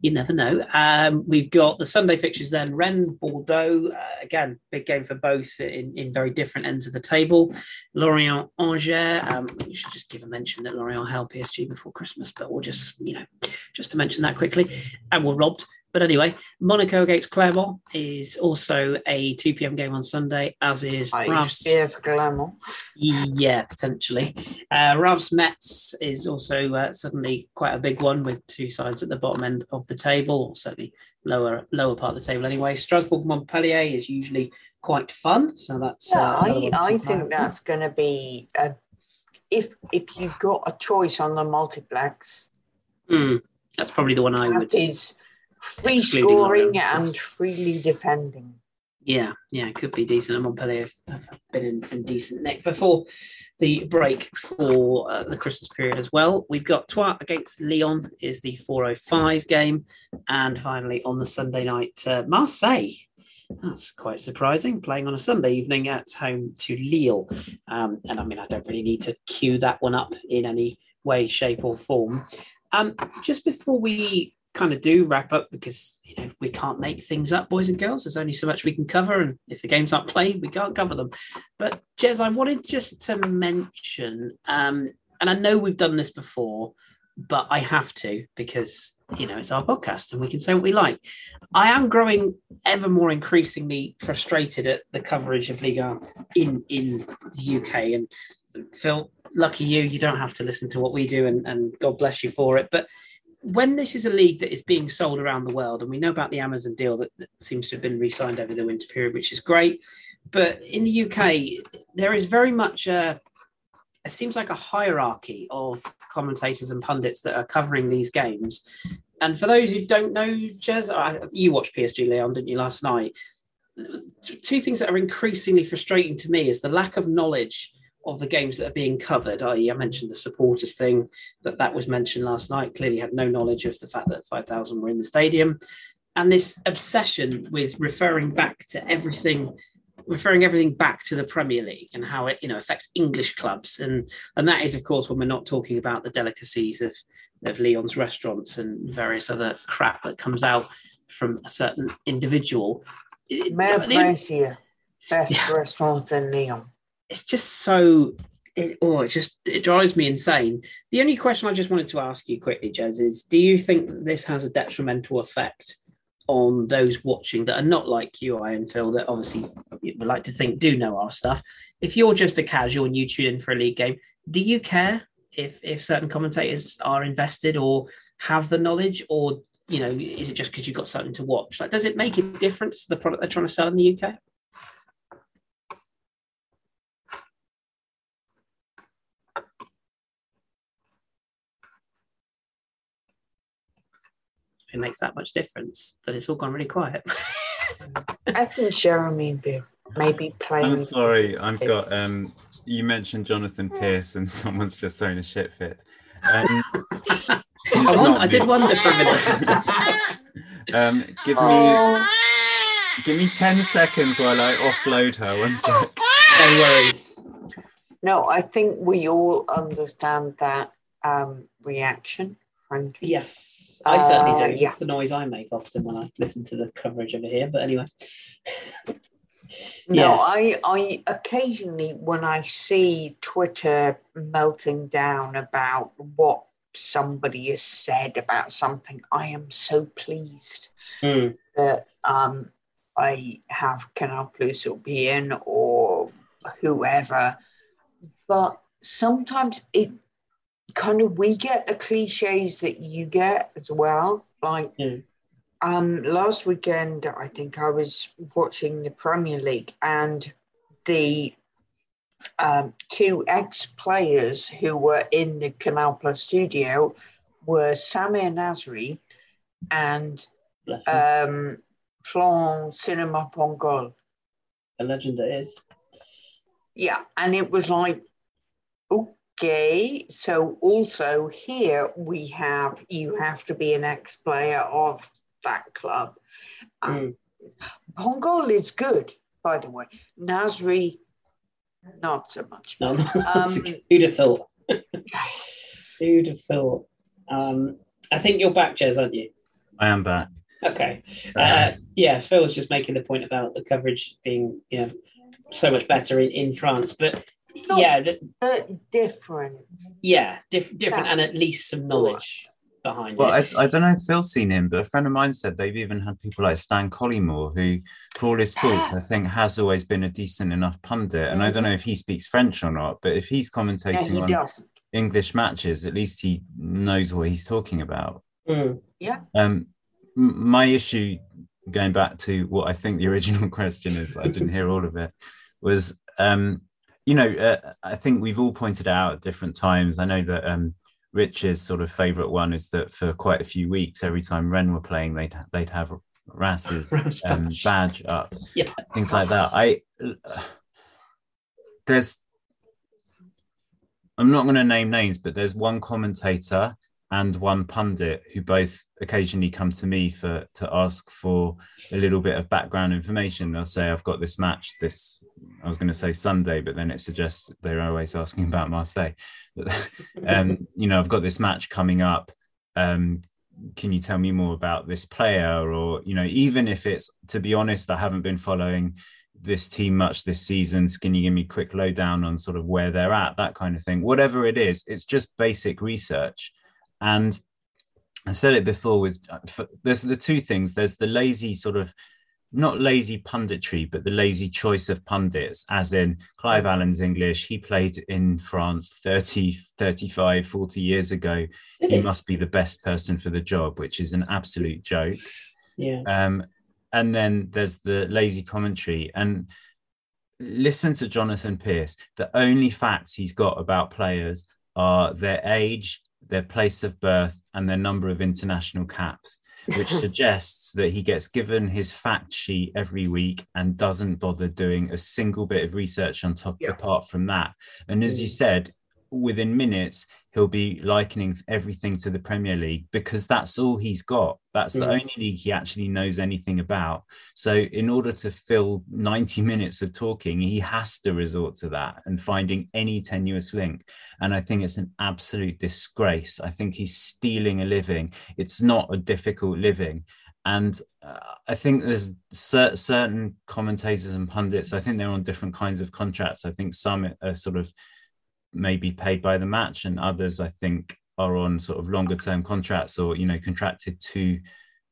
You never know. Um, we've got the Sunday fixtures then Rennes, Bordeaux. Uh, again, big game for both in, in very different ends of the table. Lorient, Angers. Um, we should just give a mention that Lorient held PSG before Christmas, but we'll just, you know, just to mention that quickly. And we're robbed. But anyway, Monaco against Clermont is also a 2 p.m. game on Sunday, as is I for Clermont. Yeah, potentially. Uh, Ravs Metz is also uh, suddenly quite a big one with two sides at the bottom end of the table, or certainly lower lower part of the table anyway. Strasbourg Montpellier is usually quite fun, so that's. Yeah, uh, I, I keep an eye think that's going to be a, if if you've got a choice on the multiplex, Hmm, that's probably the one I would. that is free scoring Lorient, and freely defending. Yeah, yeah, it could be decent. And Montpellier have, have been in, in decent nick before the break for uh, the Christmas period as well. We've got Troyes against Lyon is the 405 game. And finally on the Sunday night, uh, Marseille. That's quite surprising, playing on a Sunday evening at home to Lille. Um, and I mean, I don't really need to cue that one up in any way, shape, or form. Um, just before we kind of do wrap up because you know we can't make things up, boys and girls. There's only so much we can cover, and if the game's aren't played, we can't cover them. But Jez, I wanted just to mention, um, and I know we've done this before, but I have to because you know it's our podcast and we can say what we like. I am growing ever more increasingly frustrated at the coverage of Liga in in the UK and Phil. Lucky you, you don't have to listen to what we do, and, and God bless you for it. But when this is a league that is being sold around the world, and we know about the Amazon deal that, that seems to have been re-signed over the winter period, which is great. But in the UK, there is very much a it seems like a hierarchy of commentators and pundits that are covering these games. And for those who don't know, Jez, you watched PSG Lyon, didn't you, last night? Two things that are increasingly frustrating to me is the lack of knowledge of the games that are being covered. I, I mentioned the supporters thing that that was mentioned last night. Clearly, had no knowledge of the fact that five thousand were in the stadium, and this obsession with referring back to everything, referring everything back to the Premier League and how it you know affects English clubs, and and that is of course when we're not talking about the delicacies of of Lyon's restaurants and various other crap that comes out from a certain individual. It- Mare the- best Yeah. restaurant in Lyon. It's just so it, oh it just it drives me insane the only question i just wanted to ask you quickly jez is do you think that this has a detrimental effect on those watching that are not like you, I and Phil, that obviously we like to think do know our stuff. If you're just a casual and you tune in for a league game, do you care if if certain commentators are invested or have the knowledge, or you know, is it just because you've got something to watch? Like, does it make a difference to the product they're trying to sell in the UK? It makes that much difference that it's all gone really quiet. I think Jeremy be maybe playing. I'm sorry, I've got. Um, you mentioned Jonathan Pearce, and someone's just thrown a shit fit. Um, I, won- I did wonder for a minute. um, give me oh. give me ten seconds while I offload her. One sec. No worries. No, I think we all understand that um, reaction Yes, I certainly do. Uh, yeah. It's the noise I make often when I listen to the coverage over here. But anyway. no, I, I occasionally, when I see Twitter melting down about what somebody has said about something, I am so pleased mm. that um, I have Canal Plus or beIN or whoever. But sometimes it kind of we get the cliches that you get as well. Like mm. um last weekend, I think I was watching the Premier League and the um, two ex-players who were in the Canal Plus studio were Samir Nasri and um, Florent Sinama Pongolle. A legend it is. Yeah, and it was like, Okay, so also here we have you have to be an ex player of that club. Um, mm. Pongolle is good, by the way. Nasri, not so much. No, um, who'd have thought? who'd have thought? Um, I think you're back, Jez, aren't you? I am back. Okay. Uh, yeah, Phil was just making the point about the coverage being, you know, so much better in, in France. But not yeah, the, different. Yeah, diff- different, That's and at least some knowledge behind well, it. I, I don't know if Phil's seen him, but a friend of mine said they've even had people like Stan Collymore, who, for all his faults, I think has always been a decent enough pundit. And I don't know if he speaks French or not, but if he's commentating yeah, he on doesn't. English matches, at least he knows what he's talking about. Mm. Yeah. Um, my issue, going back to what I think the original question is, but I didn't hear all of it, was um, you know, uh, I think we've all pointed out at different times. I know that um, Rich's sort of favourite one is that for quite a few weeks, every time Rennes were playing, they'd they'd have Rass's um, badge up, yeah. things like that. I uh, there's I'm not going to name names, but there's one commentator and one pundit who both occasionally come to me for to ask for a little bit of background information. They'll say, "I've got this match this." I was going to say Sunday, but then it suggests they're always asking about Marseille. um, you know, I've got this match coming up. Um, can you tell me more about this player? Or you know, even if it's to be honest, I haven't been following this team much this season. So Can you give me a quick lowdown on sort of where they're at, that kind of thing? Whatever it is, it's just basic research and I said it before with uh, there's the two things. There's the lazy sort of not lazy punditry, but the lazy choice of pundits, as in Clive Allen's English. He played in France 30, 35, 40 years ago. He must be the best person for the job, which is an absolute joke. Yeah. Um, and then there's the lazy commentary. And listen to Jonathan Pearce. The only facts he's got about players are their age, their place of birth, and their number of international caps, which suggests that he gets given his fact sheet every week and doesn't bother doing a single bit of research on top yeah. apart from that. And as you mm. said, within minutes, he'll be likening everything to the Premier League because that's all he's got. That's the mm. only league he actually knows anything about. So, in order to fill 90 minutes of talking, he has to resort to that and finding any tenuous link. And I think it's an absolute disgrace. I think he's stealing a living. It's not a difficult living. And uh, I think there's cer- certain commentators and pundits, I think they're on different kinds of contracts. I think some are sort of maybe paid by the match, and others I think are on sort of longer term contracts or you know contracted to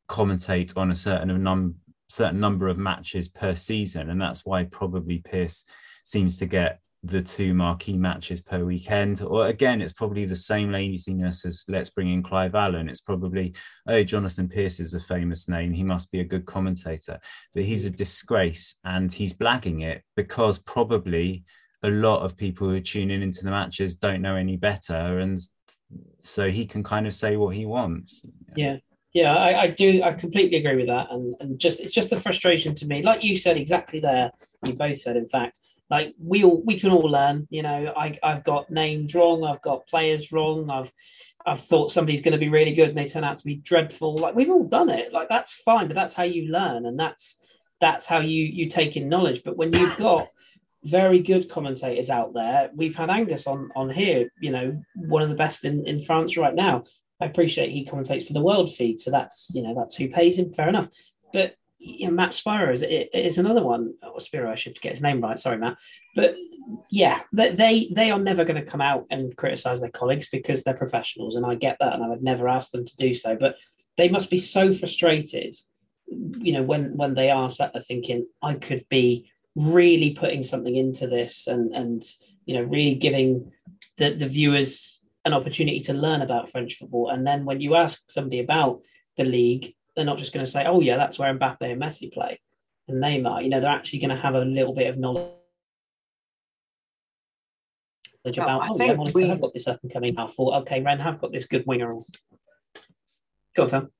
commentate on a certain num certain number of matches per season, and that's why probably Pearce seems to get the two marquee matches per weekend. Or again, it's probably the same laziness as let's bring in Clive Allen. It's probably, oh, Jonathan Pearce is a famous name. He must be a good commentator. But he's a disgrace and he's blagging it because probably a lot of people who are tuning into the matches don't know any better. And so he can kind of say what he wants. Yeah. Yeah, I, I do. I completely agree with that, and and just it's just a frustration to me. Like you said exactly there, you both said, in fact, like we all we can all learn you know I, i've got names wrong i've got players wrong i've i've thought somebody's going to be really good and they turn out to be dreadful like we've all done it like that's fine but that's how you learn and that's that's how you you take in knowledge but when you've got very good commentators out there we've had angus on on here you know one of the best in in france right now i appreciate he commentates for the world feed so that's you know that's who pays him fair enough but you know, Matt Spiro is, is another one. Or oh, Spiro, I should get his name right. Sorry, Matt. But yeah, they they are never going to come out and criticize their colleagues because they're professionals, and I get that, and I would never ask them to do so. But they must be so frustrated, you know, when when they are sat there thinking, I could be really putting something into this, and and you know, really giving the the viewers an opportunity to learn about French football, and then when you ask somebody about the league they're not just going to say, "Oh yeah, that's where Mbappe and Messi play," and Neymar. You know, they're actually going to have a little bit of knowledge about. oh, yeah, we have got this up and coming. I thought, okay, Rennes have got this good winger. Go on, Phil.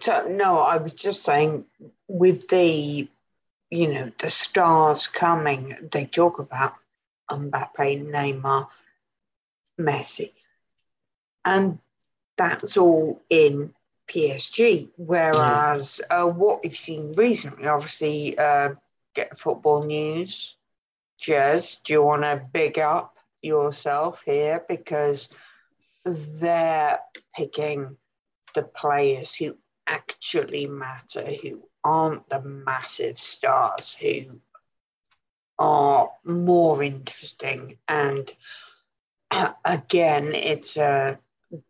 So, no, I was just saying, with the, you know, the stars coming, they talk about Mbappe, Neymar, Messi, and that's all in PSG. Whereas uh, what we've seen recently, obviously, uh, get football news. Jez, do you want to big up yourself here because they're picking the players who actually matter, who aren't the massive stars, who are more interesting. And again, it's a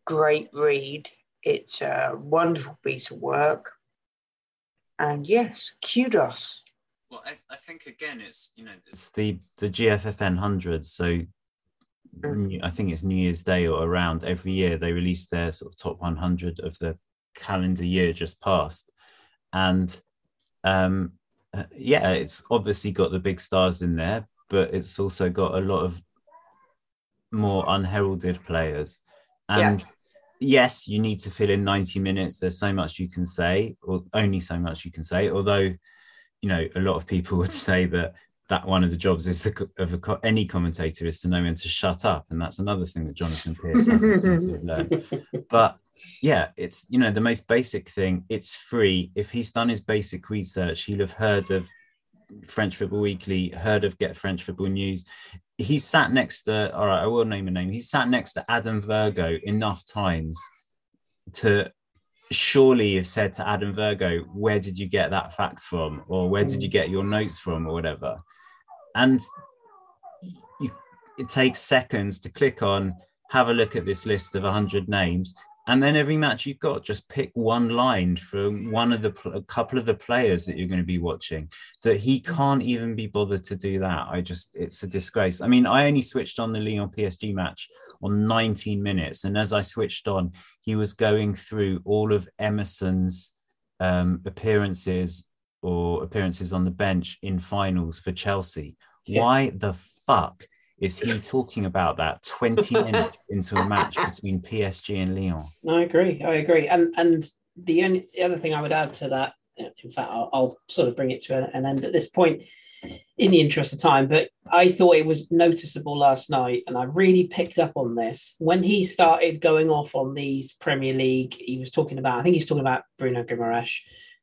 great read it's a wonderful piece of work. And yes, kudos. Well, I, I think again, it's you know, it's the the GFFN hundred. So mm. I think it's New Year's Day or around every year they release their sort of top 100 of the calendar year just past, and um, uh, yeah, it's obviously got the big stars in there, but it's also got a lot of more unheralded players, and yes, you need to fill in 90 minutes. There's so much you can say, or only so much you can say. Although, you know, a lot of people would say that that one of the jobs is the, of a, any commentator is to know when to shut up, and that's another thing that Jonathan Pearce has to learned. But yeah, it's you know the most basic thing. It's free. If he's done his basic research, he'll have heard of French Football Weekly, heard of Get French Football News. He sat next to all right i will name a name. He sat next to adam virgo enough times to surely have said to adam virgo where did you get that fact from? Or where did you mm. get your notes from? or whatever. And you, it takes seconds to click on have a look at this list of 100 names and then every match you've got just pick one line from one of the a couple of the players that you're going to be watching that he mm. can't even be bothered to do that i just it's a disgrace i mean i only switched on the lyon psg match on 19 minutes and as i switched on he was going through all of emerson's um, appearances or appearances on the bench in finals for chelsea yeah. why the fuck is he talking about that 20 minutes into a match between PSG and Lyon? I agree. I agree. And and the only the other thing I would add to that, in fact, I'll, I'll sort of bring it to an end at this point in the interest of time, but I thought it was noticeable last night, and I really picked up on this when he started going off on these Premier League. He was talking about, I think he's talking about Bruno Guimaraes,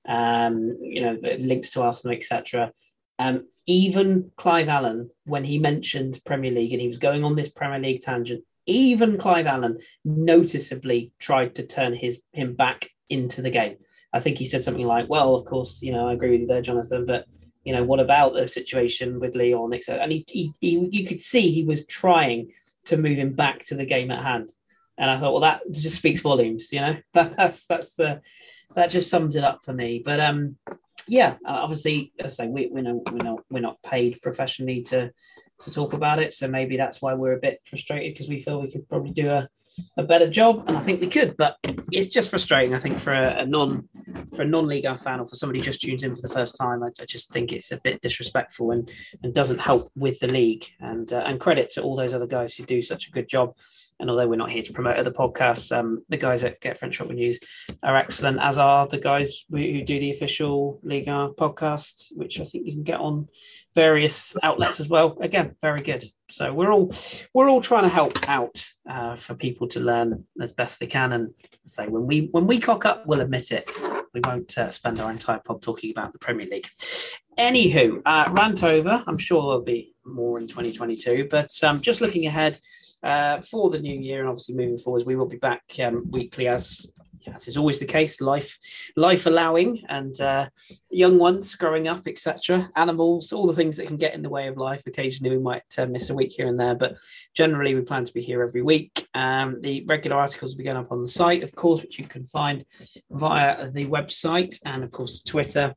um, you know, links to Arsenal, etc. Um, even Clive Allen, when he mentioned Premier League and he was going on this Premier League tangent, even Clive Allen noticeably tried to turn his him back into the game. I think he said something like, "Well, of course, you know, I agree with you there, Jonathan, but you know, what about the situation with Lyon, etc." And he, he, he, you could see he was trying to move him back to the game at hand. And I thought, well, that just speaks volumes, you know. That's that's the that just sums it up for me. But um, yeah, uh, obviously, as I say, we, we're not we're not we're not paid professionally to to talk about it, so maybe that's why we're a bit frustrated because we feel we could probably do a a better job, and I think we could. But it's just frustrating, I think, for a, a non for a non-league fan or for somebody who just tunes in for the first time. I, I, just think it's a bit disrespectful and and doesn't help with the league. And uh, and credit to all those other guys who do such a good job. And although we're not here to promote other podcasts, um, the guys at Get French Football News are excellent, as are the guys who do the official Liga podcast, which I think you can get on various outlets as well. Again, very good. So we're all we're all trying to help out uh, for people to learn as best they can. And say when we when we cock up, we'll admit it. We won't uh, spend our entire pod talking about the Premier League. Anywho, uh, rant over. I'm sure there'll be more in 2022, but um, just looking ahead uh, for the new year and obviously moving forwards, we will be back um, weekly as as is always the case, life life allowing, and uh, young ones growing up, etc. Animals, all the things that can get in the way of life. Occasionally, we might uh, miss a week here and there, but generally, we plan to be here every week. Um, the regular articles will be going up on the site, of course, which you can find via the website and, of course, Twitter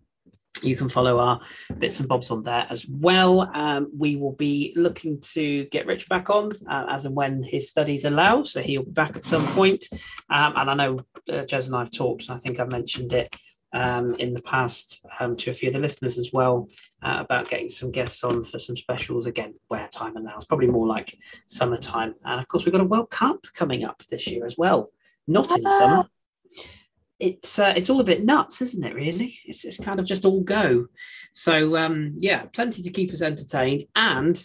you can follow our bits and bobs on there as well. Um, we will be looking to get Rich back on uh, as and when his studies allow. So he'll be back at some point. Um, and I know uh, Jez and I have talked, and I think I've mentioned it um, in the past um, to a few of the listeners as well uh, about getting some guests on for some specials again where time allows, probably more like summertime. And of course, we've got a World Cup coming up this year as well, not in summer it's uh, it's all a bit nuts, isn't it? Really, it's it's kind of just all go. So um, yeah, plenty to keep us entertained. And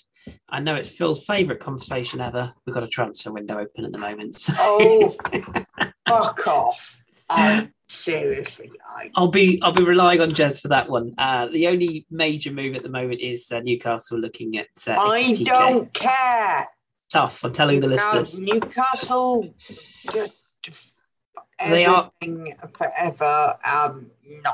I know it's Phil's favourite conversation ever. We've got a transfer window open at the moment. So. Oh, fuck off! Um, seriously, I... will be I'll be relying on Jez for that one. Uh, the only major move at the moment is uh, Newcastle looking at. Uh, I don't care. Tough. I'm telling Newcastle, the listeners. Newcastle just they are forever. Um, no.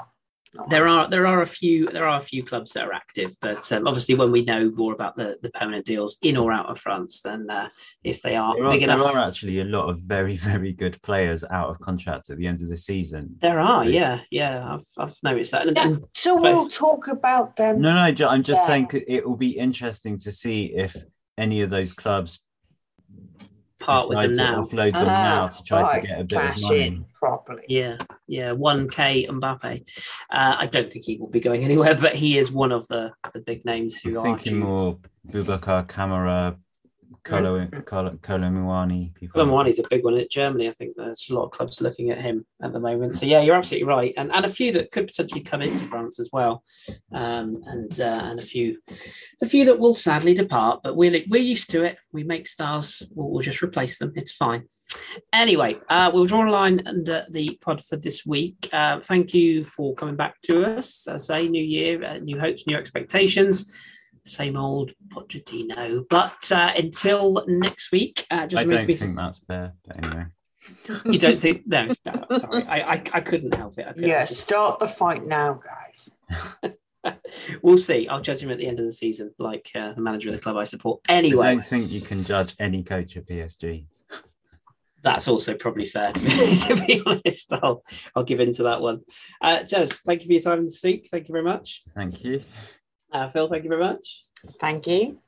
There are there are a few there are a few clubs that are active, but um, obviously when we know more about the, the permanent deals in or out of France, then uh, if they are there are, big there are actually a lot of very very good players out of contract at the end of the season. There are, yeah, yeah, I've, I've noticed that. Yeah, so we'll talk about them. No, no, I'm just yeah. saying it will be interesting to see if any of those clubs part with them now. offload them uh, now to try right. to get a bit of money properly. Yeah, yeah, one K Mbappe. Uh, I don't think he will be going anywhere, but he is one of the the big names who I'm are thinking more Boubacar Kamara, Kolo Kolo Muani. Kolo Muani's a big one in Germany. I think there's a lot of clubs looking at him at the moment. So yeah, you're absolutely right, and and a few that could potentially come into France as well, um, and uh, and a few a few that will sadly depart. But we're we're used to it. We make stars. We'll, we'll just replace them. It's fine. Anyway, uh, we'll draw a line under the pod for this week. Uh, thank you for coming back to us. As I say, new year, uh, new hopes, new expectations same old Pochettino. But uh, until next week, uh, just I don't think that's there. But anyway. you don't think? No, no sorry, I, I, I couldn't help it. Yeah, start the fight now, guys. we'll see. I'll judge him at the end of the season, like uh, the manager of the club I support. Anyway, I don't think you can judge any coach at PSG. That's also probably fair to be, to be honest. I'll, I'll give in to that one. Uh, Jez, thank you for your time this week. Thank you very much. Thank you. Uh, Phil, thank you very much. Thank you.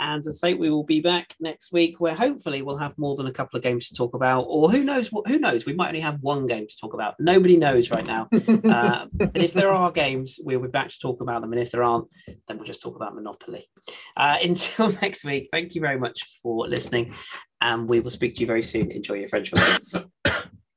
And as I say, we will be back next week, where hopefully we'll have more than a couple of games to talk about, or who knows? Who knows? We might only have one game to talk about. Nobody knows right now. uh, but if there are games, we'll be back to talk about them, and if there aren't, then we'll just talk about Monopoly. Uh, until next week, thank you very much for listening, and we will speak to you very soon. Enjoy your French.